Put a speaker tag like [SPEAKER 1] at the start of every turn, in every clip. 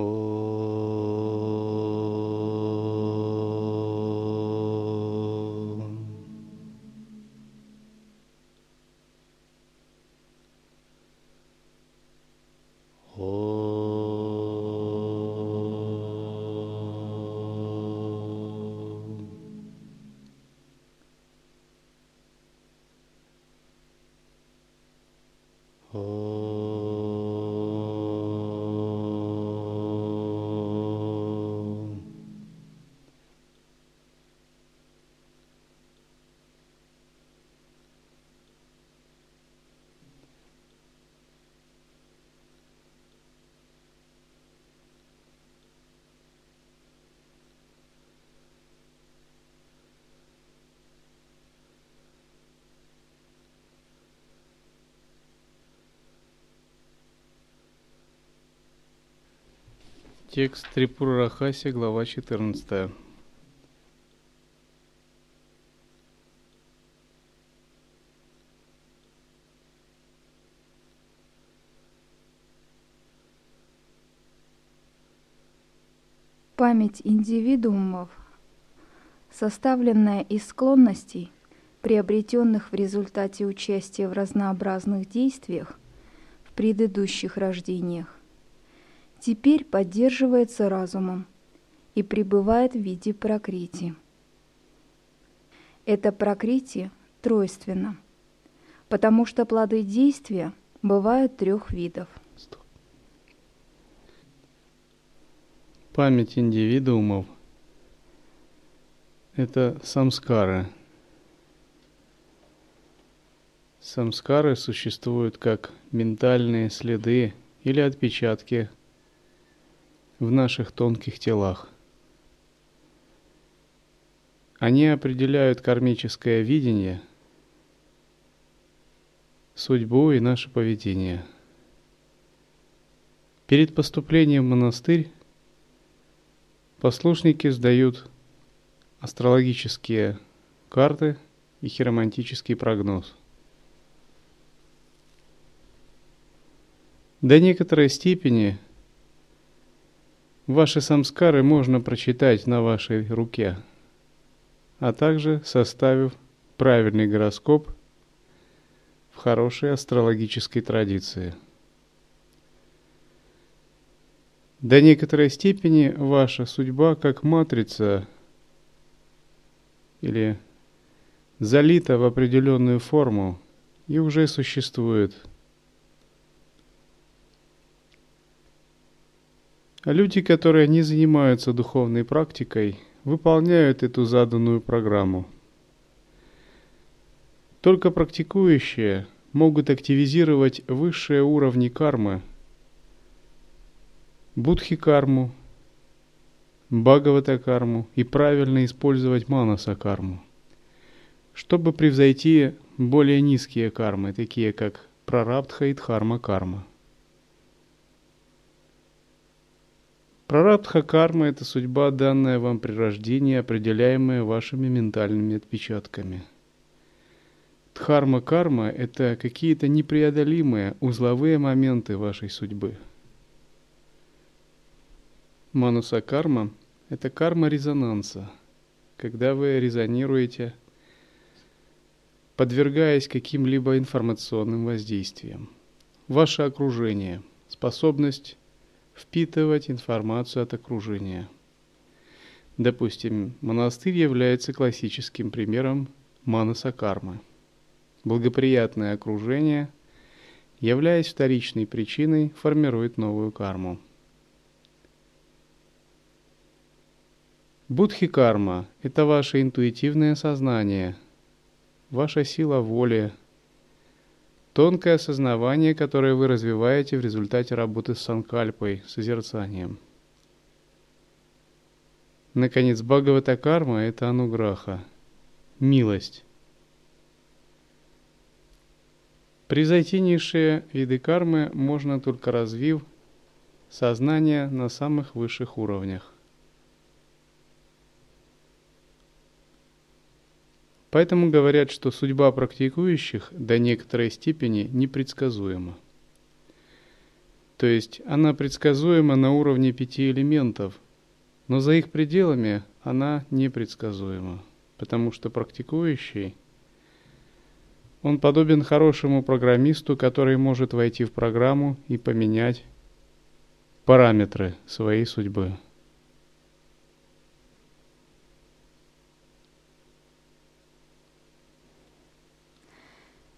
[SPEAKER 1] Oh. Текст Трипура Рахаси, глава 14.
[SPEAKER 2] Память индивидуумов, составленная из склонностей, приобретенных в результате участия в разнообразных действиях в предыдущих рождениях, теперь поддерживается разумом и пребывает в виде прокрити. Это прокрити тройственно, потому что плоды действия бывают трех видов.
[SPEAKER 1] Стоп. Память индивидуумов – это самскары. Самскары существуют как ментальные следы или отпечатки в наших тонких телах. Они определяют кармическое видение, судьбу и наше поведение. Перед поступлением в монастырь послушники сдают астрологические карты и хиромантический прогноз. До некоторой степени ваши самскары можно прочитать на вашей руке, а также составив правильный гороскоп в хорошей астрологической традиции. До некоторой степени ваша судьба как матрица или залита в определенную форму и уже существует – люди, которые не занимаются духовной практикой, выполняют эту заданную программу. Только практикующие могут активизировать высшие уровни кармы, будхи-карму, бхагавата-карму и правильно использовать манаса-карму, чтобы превзойти более низкие кармы, такие как прарабдха и дхарма-карма. Прарабдха карма – это судьба, данная вам при рождении, определяемая вашими ментальными отпечатками. Дхарма карма – это какие-то непреодолимые узловые моменты вашей судьбы. Мануса карма – это карма резонанса, когда вы резонируете, подвергаясь каким-либо информационным воздействиям. Ваше окружение, способность впитывать информацию от окружения. Допустим, монастырь является классическим примером манаса кармы. Благоприятное окружение, являясь вторичной причиной, формирует новую карму. Будхи-карма – это ваше интуитивное сознание, ваша сила воли, Тонкое осознавание, которое вы развиваете в результате работы с санкальпой, созерцанием. Наконец, Бхагавата карма – это ануграха, милость. Превзойти низшие виды кармы можно только развив сознание на самых высших уровнях. Поэтому говорят, что судьба практикующих до некоторой степени непредсказуема. То есть она предсказуема на уровне пяти элементов, но за их пределами она непредсказуема, потому что практикующий, он подобен хорошему программисту, который может войти в программу и поменять параметры своей судьбы.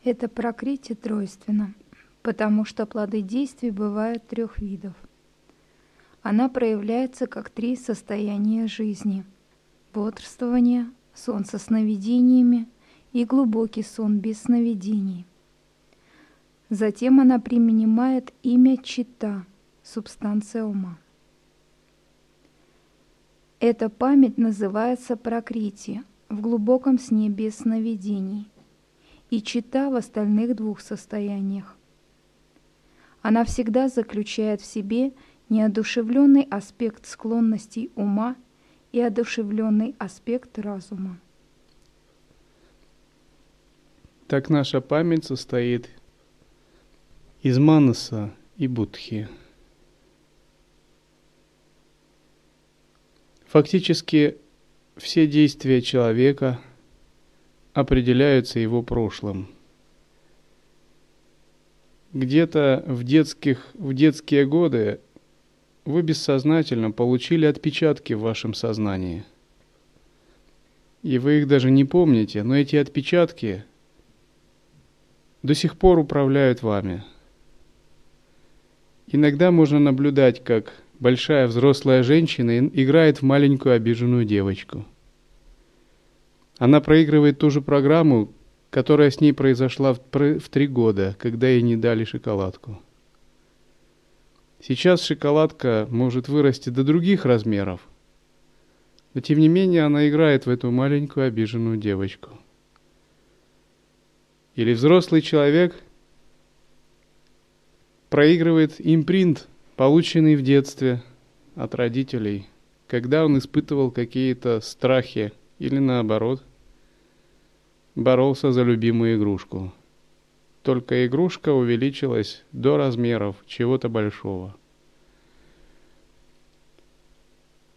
[SPEAKER 2] Это прокрытие тройственно, потому что плоды действий бывают трех видов. Она проявляется как три состояния жизни – бодрствование, сон со сновидениями и глубокий сон без сновидений. Затем она применяет имя Чита, субстанция ума. Эта память называется прокрити в глубоком сне без сновидений – и чита в остальных двух состояниях. Она всегда заключает в себе неодушевленный аспект склонностей ума и одушевленный аспект разума.
[SPEAKER 1] Так наша память состоит из манаса и будхи. Фактически все действия человека – определяются его прошлым. Где-то в, детских, в детские годы вы бессознательно получили отпечатки в вашем сознании. И вы их даже не помните, но эти отпечатки до сих пор управляют вами. Иногда можно наблюдать, как большая взрослая женщина играет в маленькую обиженную девочку – она проигрывает ту же программу, которая с ней произошла в, три года, когда ей не дали шоколадку. Сейчас шоколадка может вырасти до других размеров, но тем не менее она играет в эту маленькую обиженную девочку. Или взрослый человек проигрывает импринт, полученный в детстве от родителей, когда он испытывал какие-то страхи или наоборот – боролся за любимую игрушку. Только игрушка увеличилась до размеров чего-то большого.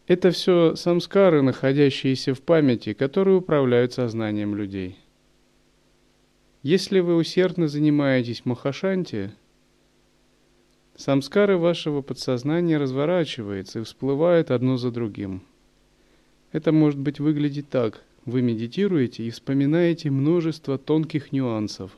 [SPEAKER 1] Это все самскары, находящиеся в памяти, которые управляют сознанием людей. Если вы усердно занимаетесь махашанти, самскары вашего подсознания разворачиваются и всплывают одно за другим. Это может быть выглядеть так – вы медитируете и вспоминаете множество тонких нюансов,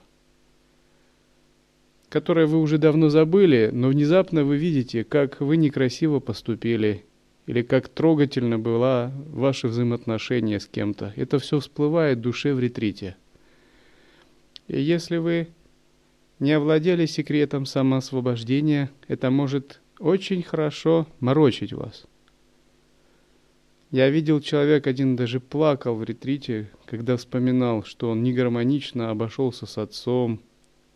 [SPEAKER 1] которые вы уже давно забыли, но внезапно вы видите, как вы некрасиво поступили или как трогательно была ваше взаимоотношение с кем-то. Это все всплывает в душе в ретрите. И если вы не овладели секретом самоосвобождения, это может очень хорошо морочить вас – я видел, человек один даже плакал в ретрите, когда вспоминал, что он негармонично обошелся с отцом.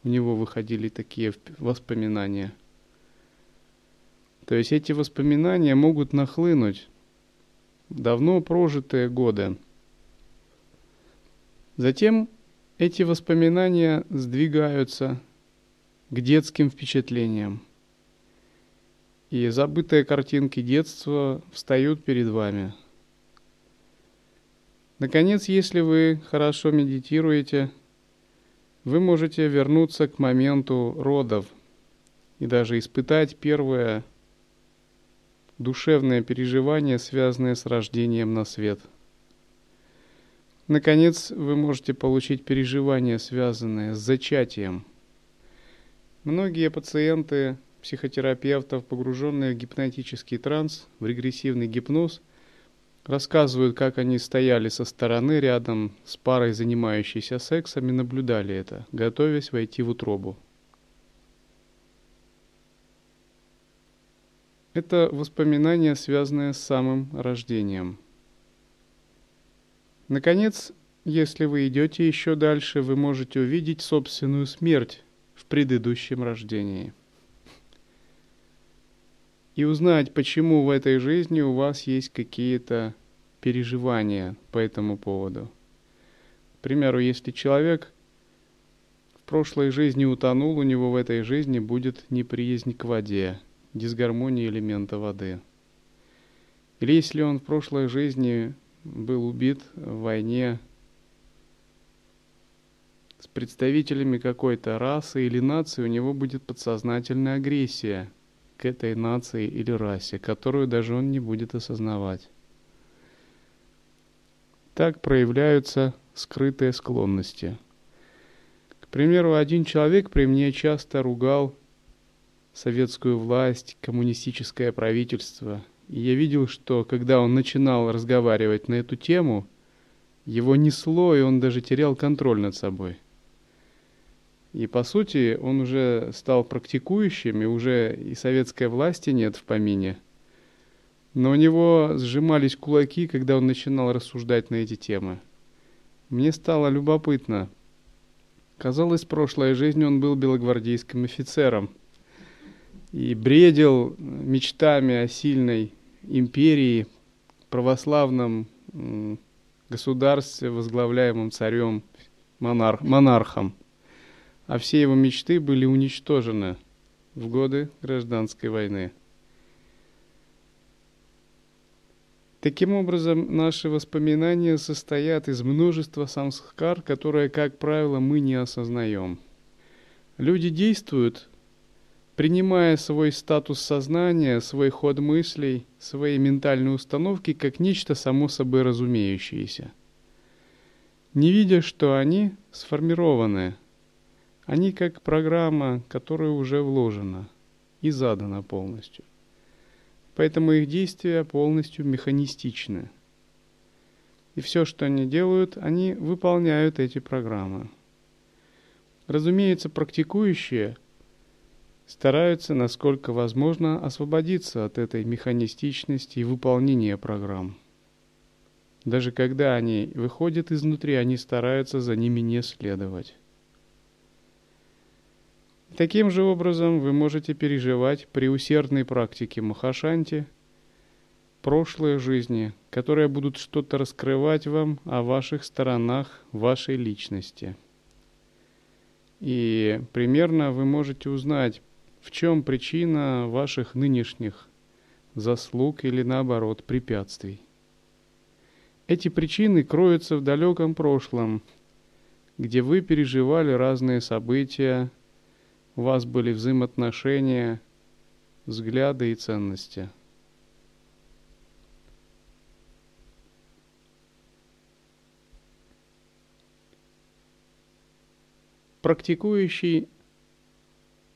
[SPEAKER 1] У него выходили такие воспоминания. То есть эти воспоминания могут нахлынуть давно прожитые годы. Затем эти воспоминания сдвигаются к детским впечатлениям. И забытые картинки детства встают перед вами – Наконец, если вы хорошо медитируете, вы можете вернуться к моменту родов и даже испытать первое душевное переживание, связанное с рождением на свет. Наконец, вы можете получить переживание, связанное с зачатием. Многие пациенты психотерапевтов, погруженные в гипнотический транс, в регрессивный гипноз – Рассказывают, как они стояли со стороны рядом с парой, занимающейся сексом, и наблюдали это, готовясь войти в утробу. Это воспоминания, связанные с самым рождением. Наконец, если вы идете еще дальше, вы можете увидеть собственную смерть в предыдущем рождении и узнать, почему в этой жизни у вас есть какие-то переживания по этому поводу. К примеру, если человек в прошлой жизни утонул, у него в этой жизни будет неприязнь к воде, дисгармония элемента воды. Или если он в прошлой жизни был убит в войне с представителями какой-то расы или нации, у него будет подсознательная агрессия к этой нации или расе, которую даже он не будет осознавать. Так проявляются скрытые склонности. К примеру, один человек при мне часто ругал советскую власть, коммунистическое правительство. И я видел, что когда он начинал разговаривать на эту тему, его несло, и он даже терял контроль над собой – и по сути он уже стал практикующим, и уже и советской власти нет в помине. Но у него сжимались кулаки, когда он начинал рассуждать на эти темы. Мне стало любопытно. Казалось, в прошлой жизни он был белогвардейским офицером и бредил мечтами о сильной империи, православном государстве, возглавляемом царем, монарх, монархом а все его мечты были уничтожены в годы гражданской войны. Таким образом, наши воспоминания состоят из множества самскар, которые, как правило, мы не осознаем. Люди действуют, принимая свой статус сознания, свой ход мыслей, свои ментальные установки как нечто само собой разумеющееся, не видя, что они сформированы – они как программа, которая уже вложена и задана полностью. Поэтому их действия полностью механистичны. И все, что они делают, они выполняют эти программы. Разумеется, практикующие стараются, насколько возможно, освободиться от этой механистичности и выполнения программ. Даже когда они выходят изнутри, они стараются за ними не следовать. Таким же образом вы можете переживать при усердной практике Махашанти прошлые жизни, которые будут что-то раскрывать вам о ваших сторонах вашей личности. И примерно вы можете узнать, в чем причина ваших нынешних заслуг или наоборот препятствий. Эти причины кроются в далеком прошлом, где вы переживали разные события, у вас были взаимоотношения, взгляды и ценности. Практикующий,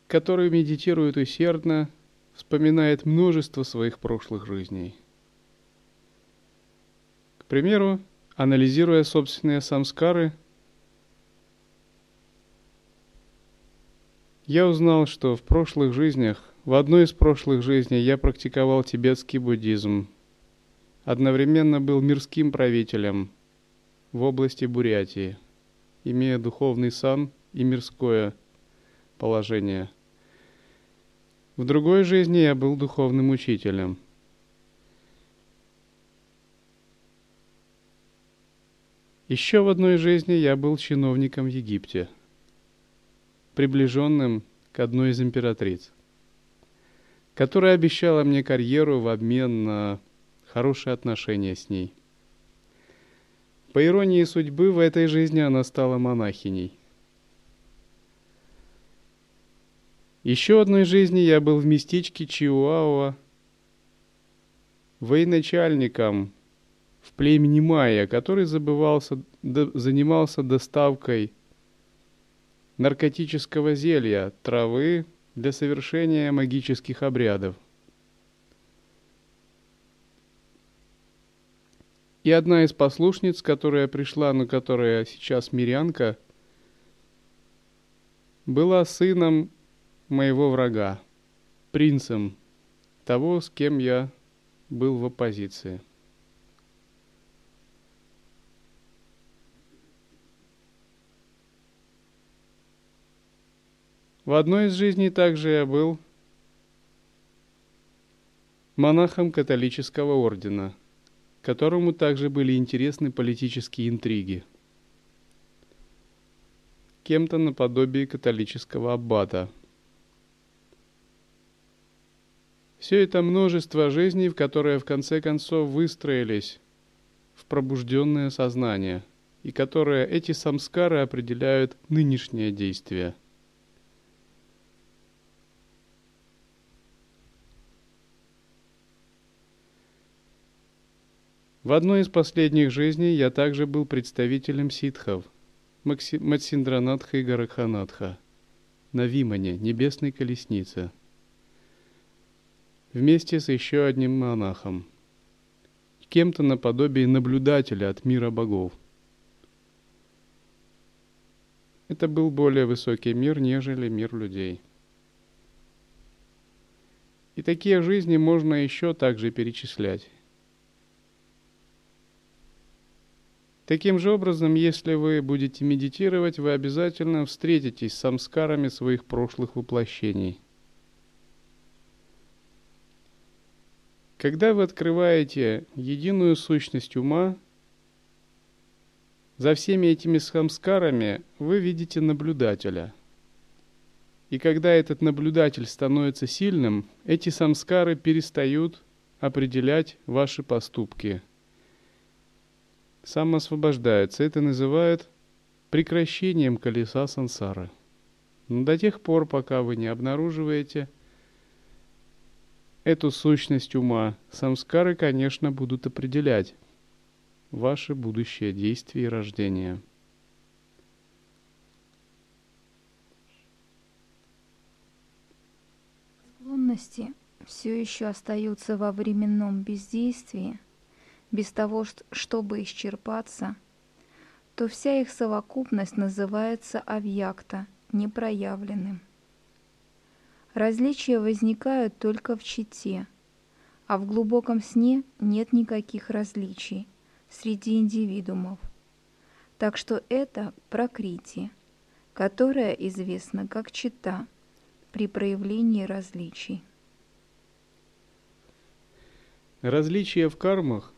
[SPEAKER 1] который медитирует усердно, вспоминает множество своих прошлых жизней. К примеру, анализируя собственные самскары – Я узнал, что в прошлых жизнях, в одной из прошлых жизней я практиковал тибетский буддизм. Одновременно был мирским правителем в области Бурятии, имея духовный сан и мирское положение. В другой жизни я был духовным учителем. Еще в одной жизни я был чиновником в Египте – приближенным к одной из императриц, которая обещала мне карьеру в обмен на хорошие отношения с ней. По иронии судьбы, в этой жизни она стала монахиней. Еще одной жизни я был в местечке Чиуауа военачальником в племени Майя, который забывался, занимался доставкой наркотического зелья, травы для совершения магических обрядов. И одна из послушниц, которая пришла, но которая сейчас мирянка, была сыном моего врага, принцем того, с кем я был в оппозиции. В одной из жизней также я был монахом католического ордена, которому также были интересны политические интриги. кем-то наподобие католического аббата. Все это множество жизней, в которые в конце концов выстроились в пробужденное сознание, и которые эти самскары определяют нынешнее действие – В одной из последних жизней я также был представителем ситхов, Матсиндранатха и Гараханатха, на Вимане, небесной колеснице, вместе с еще одним монахом, кем-то наподобие наблюдателя от мира богов. Это был более высокий мир, нежели мир людей. И такие жизни можно еще также перечислять. Таким же образом, если вы будете медитировать, вы обязательно встретитесь с самскарами своих прошлых воплощений. Когда вы открываете единую сущность ума, за всеми этими самскарами вы видите наблюдателя. И когда этот наблюдатель становится сильным, эти самскары перестают определять ваши поступки – самоосвобождается. Это называют прекращением колеса сансары. Но до тех пор, пока вы не обнаруживаете эту сущность ума, самскары, конечно, будут определять ваши будущие действия и рождения.
[SPEAKER 2] Склонности все еще остаются во временном бездействии – без того, чтобы исчерпаться, то вся их совокупность называется авьякта, непроявленным. Различия возникают только в чите, а в глубоком сне нет никаких различий среди индивидуумов. Так что это прокрити, которая известна как чита при проявлении различий.
[SPEAKER 1] Различия в кармах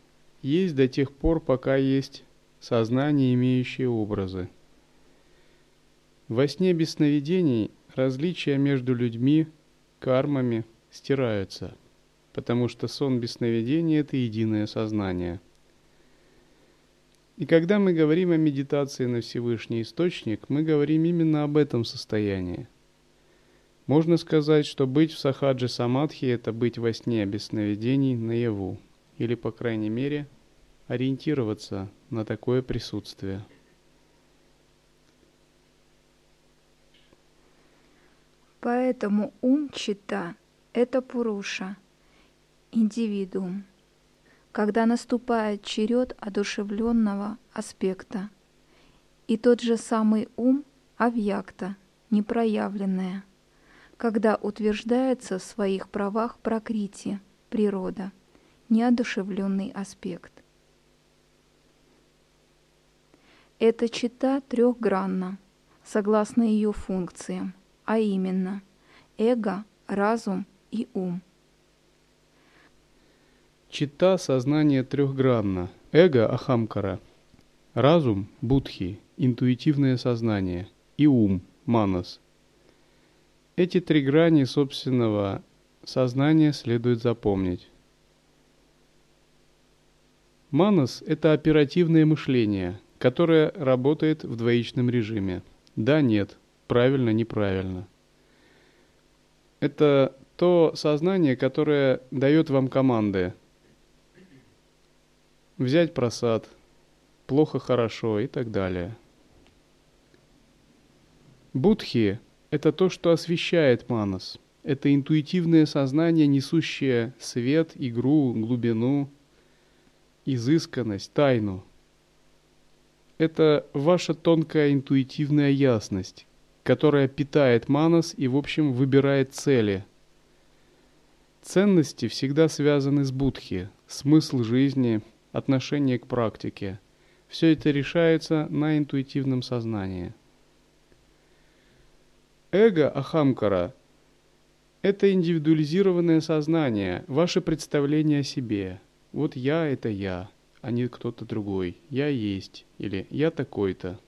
[SPEAKER 1] есть до тех пор, пока есть сознание, имеющее образы. Во сне без сновидений различия между людьми, кармами стираются, потому что сон без сновидений – это единое сознание. И когда мы говорим о медитации на Всевышний Источник, мы говорим именно об этом состоянии. Можно сказать, что быть в сахаджи самадхи – это быть во сне без сновидений наяву, или, по крайней мере, ориентироваться на такое присутствие.
[SPEAKER 2] Поэтому ум чита – это пуруша, индивидуум. Когда наступает черед одушевленного аспекта, и тот же самый ум – авьякта, непроявленная, когда утверждается в своих правах прокрити, природа, неодушевленный аспект. Эта чита трехгранна, согласно ее функциям, а именно эго, разум и ум.
[SPEAKER 1] Чита сознания трехгранна. Эго – ахамкара. Разум – будхи, интуитивное сознание. И ум – манас. Эти три грани собственного сознания следует запомнить. Манас – это оперативное мышление – которая работает в двоичном режиме. Да, нет, правильно, неправильно. Это то сознание, которое дает вам команды. Взять просад, плохо, хорошо и так далее. Будхи – это то, что освещает манас. Это интуитивное сознание, несущее свет, игру, глубину, изысканность, тайну – это ваша тонкая интуитивная ясность, которая питает манас и, в общем, выбирает цели. Ценности всегда связаны с будхи, смысл жизни, отношение к практике. Все это решается на интуитивном сознании. Эго Ахамкара – это индивидуализированное сознание, ваше представление о себе. Вот я – это я – а не кто-то другой. Я есть или я такой-то.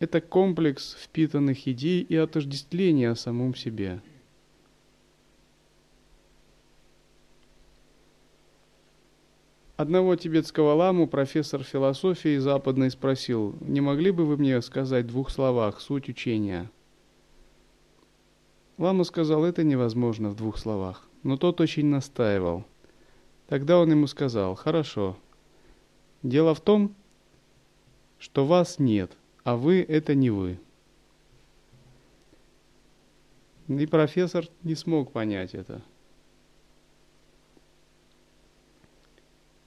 [SPEAKER 1] Это комплекс впитанных идей и отождествления о самом себе. Одного тибетского ламу профессор философии западной спросил, не могли бы вы мне сказать в двух словах суть учения? Лама сказал, это невозможно в двух словах, но тот очень настаивал. Тогда он ему сказал, хорошо, дело в том, что вас нет, а вы – это не вы. И профессор не смог понять это.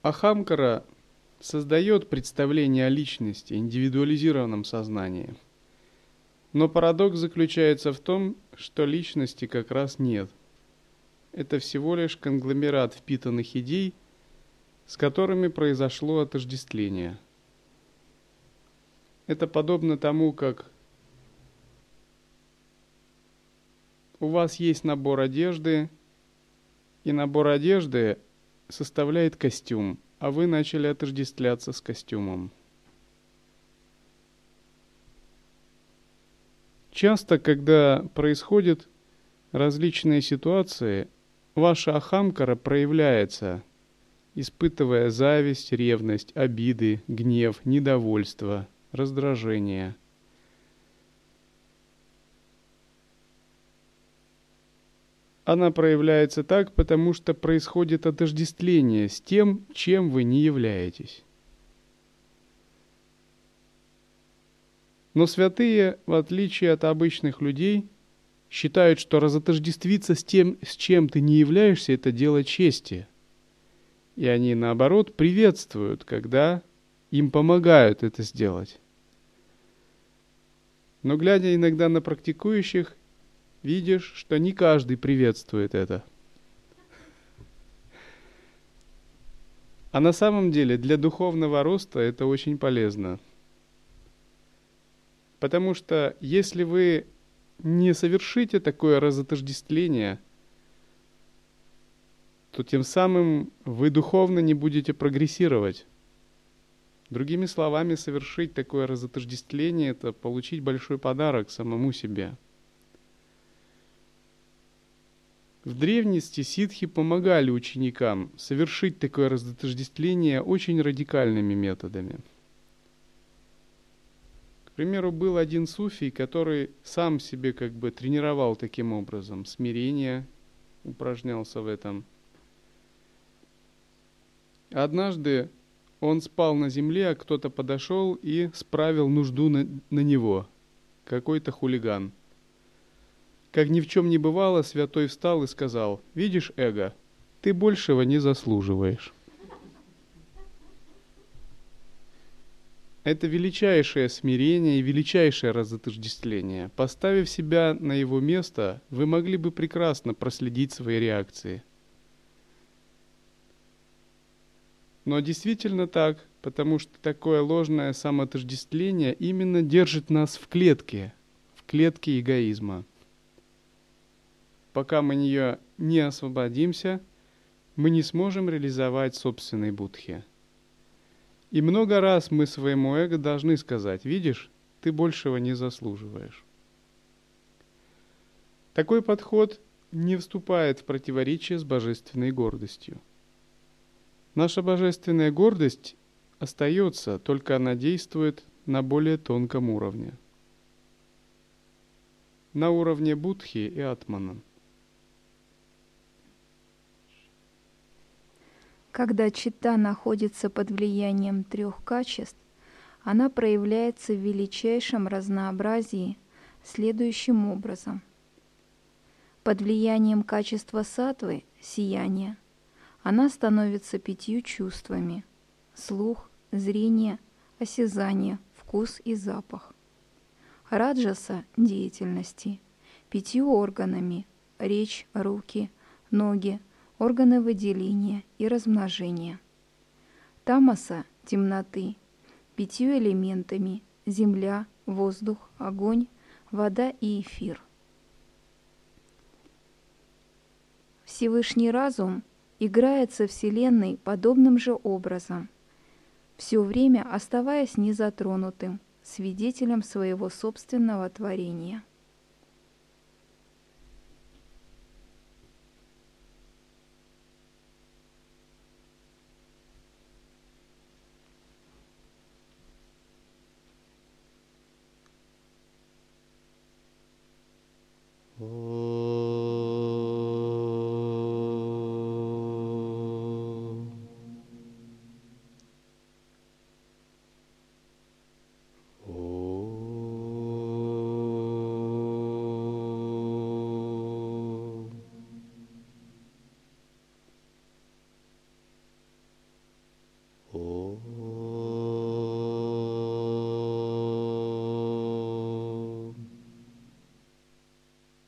[SPEAKER 1] Ахамкара создает представление о личности, индивидуализированном сознании. Но парадокс заключается в том, что личности как раз нет. Это всего лишь конгломерат впитанных идей, с которыми произошло отождествление – это подобно тому, как у вас есть набор одежды, и набор одежды составляет костюм, а вы начали отождествляться с костюмом. Часто, когда происходят различные ситуации, ваша ахамкара проявляется, испытывая зависть, ревность, обиды, гнев, недовольство – раздражение. Она проявляется так, потому что происходит отождествление с тем, чем вы не являетесь. Но святые, в отличие от обычных людей, считают, что разотождествиться с тем, с чем ты не являешься, это дело чести. И они, наоборот, приветствуют, когда им помогают это сделать. Но глядя иногда на практикующих, видишь, что не каждый приветствует это. А на самом деле для духовного роста это очень полезно. Потому что если вы не совершите такое разотождествление, то тем самым вы духовно не будете прогрессировать. Другими словами, совершить такое разотождествление – это получить большой подарок самому себе. В древности ситхи помогали ученикам совершить такое разотождествление очень радикальными методами. Примеру, был один суфий, который сам себе как бы тренировал таким образом смирение, упражнялся в этом. Однажды он спал на земле, а кто-то подошел и справил нужду на, на него. Какой-то хулиган. Как ни в чем не бывало, святой встал и сказал, «Видишь, эго, ты большего не заслуживаешь». Это величайшее смирение и величайшее разотождествление. Поставив себя на его место, вы могли бы прекрасно проследить свои реакции. Но действительно так, потому что такое ложное самоотождествление именно держит нас в клетке, в клетке эгоизма. Пока мы нее не освободимся, мы не сможем реализовать собственной будхи. И много раз мы своему эго должны сказать, видишь, ты большего не заслуживаешь. Такой подход не вступает в противоречие с божественной гордостью. Наша божественная гордость остается, только она действует на более тонком уровне. На уровне Будхи и Атмана.
[SPEAKER 2] Когда чита находится под влиянием трех качеств, она проявляется в величайшем разнообразии следующим образом. Под влиянием качества сатвы – сияния – она становится пятью чувствами – слух, зрение, осязание, вкус и запах. Раджаса – деятельности, пятью органами – речь, руки, ноги, органы выделения и размножения. Тамаса – темноты, пятью элементами – земля, воздух, огонь, вода и эфир. Всевышний разум играет со Вселенной подобным же образом, все время оставаясь незатронутым, свидетелем своего собственного творения.